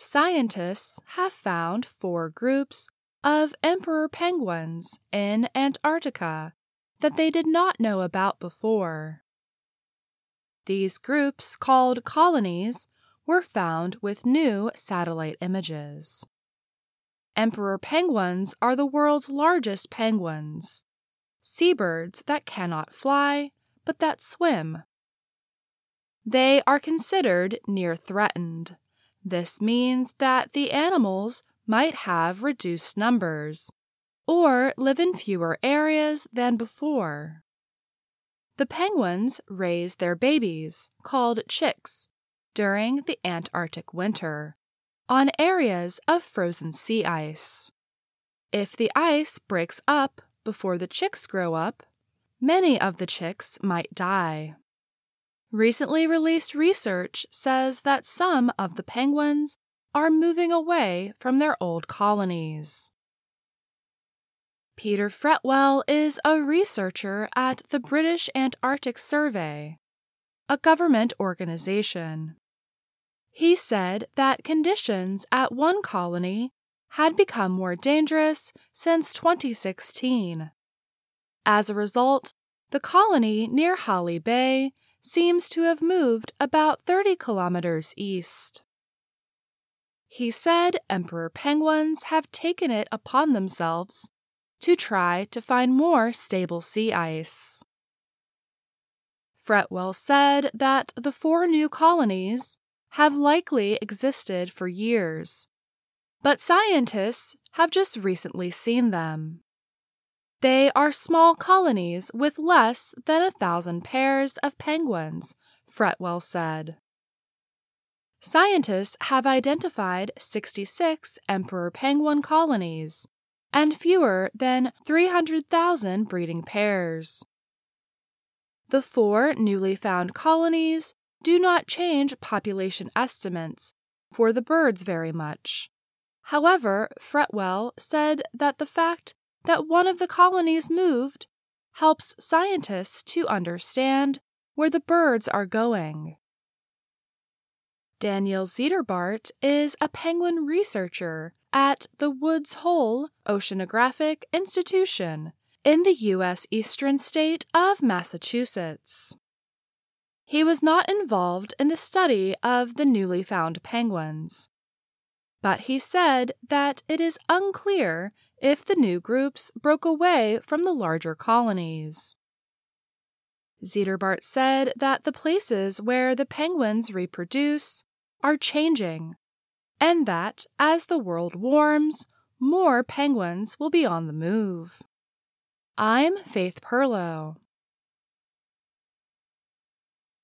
Scientists have found four groups of emperor penguins in Antarctica that they did not know about before. These groups, called colonies, were found with new satellite images. Emperor penguins are the world's largest penguins, seabirds that cannot fly but that swim. They are considered near threatened. This means that the animals might have reduced numbers or live in fewer areas than before. The penguins raise their babies, called chicks, during the Antarctic winter on areas of frozen sea ice. If the ice breaks up before the chicks grow up, many of the chicks might die. Recently released research says that some of the penguins are moving away from their old colonies. Peter Fretwell is a researcher at the British Antarctic Survey, a government organization. He said that conditions at one colony had become more dangerous since 2016. As a result, the colony near Halley Bay seems to have moved about 30 kilometers east. He said emperor penguins have taken it upon themselves to try to find more stable sea ice. Fretwell said that the four new colonies have likely existed for years, but scientists have just recently seen them. They are small colonies with less than a thousand pairs of penguins, Fretwell said. Scientists have identified 66 emperor penguin colonies and fewer than 300,000 breeding pairs. The four newly found colonies do not change population estimates for the birds very much. However, Fretwell said that the fact that one of the colonies moved helps scientists to understand where the birds are going. Daniel Zitterbart is a penguin researcher at the Woods Hole Oceanographic Institution in the U.S. eastern state of Massachusetts. He was not involved in the study of the newly found penguins, but he said that it is unclear if the new groups broke away from the larger colonies. Zitterbart said that the places where the penguins reproduce are changing, and that as the world warms, more penguins will be on the move. I'm Faith Pirlo.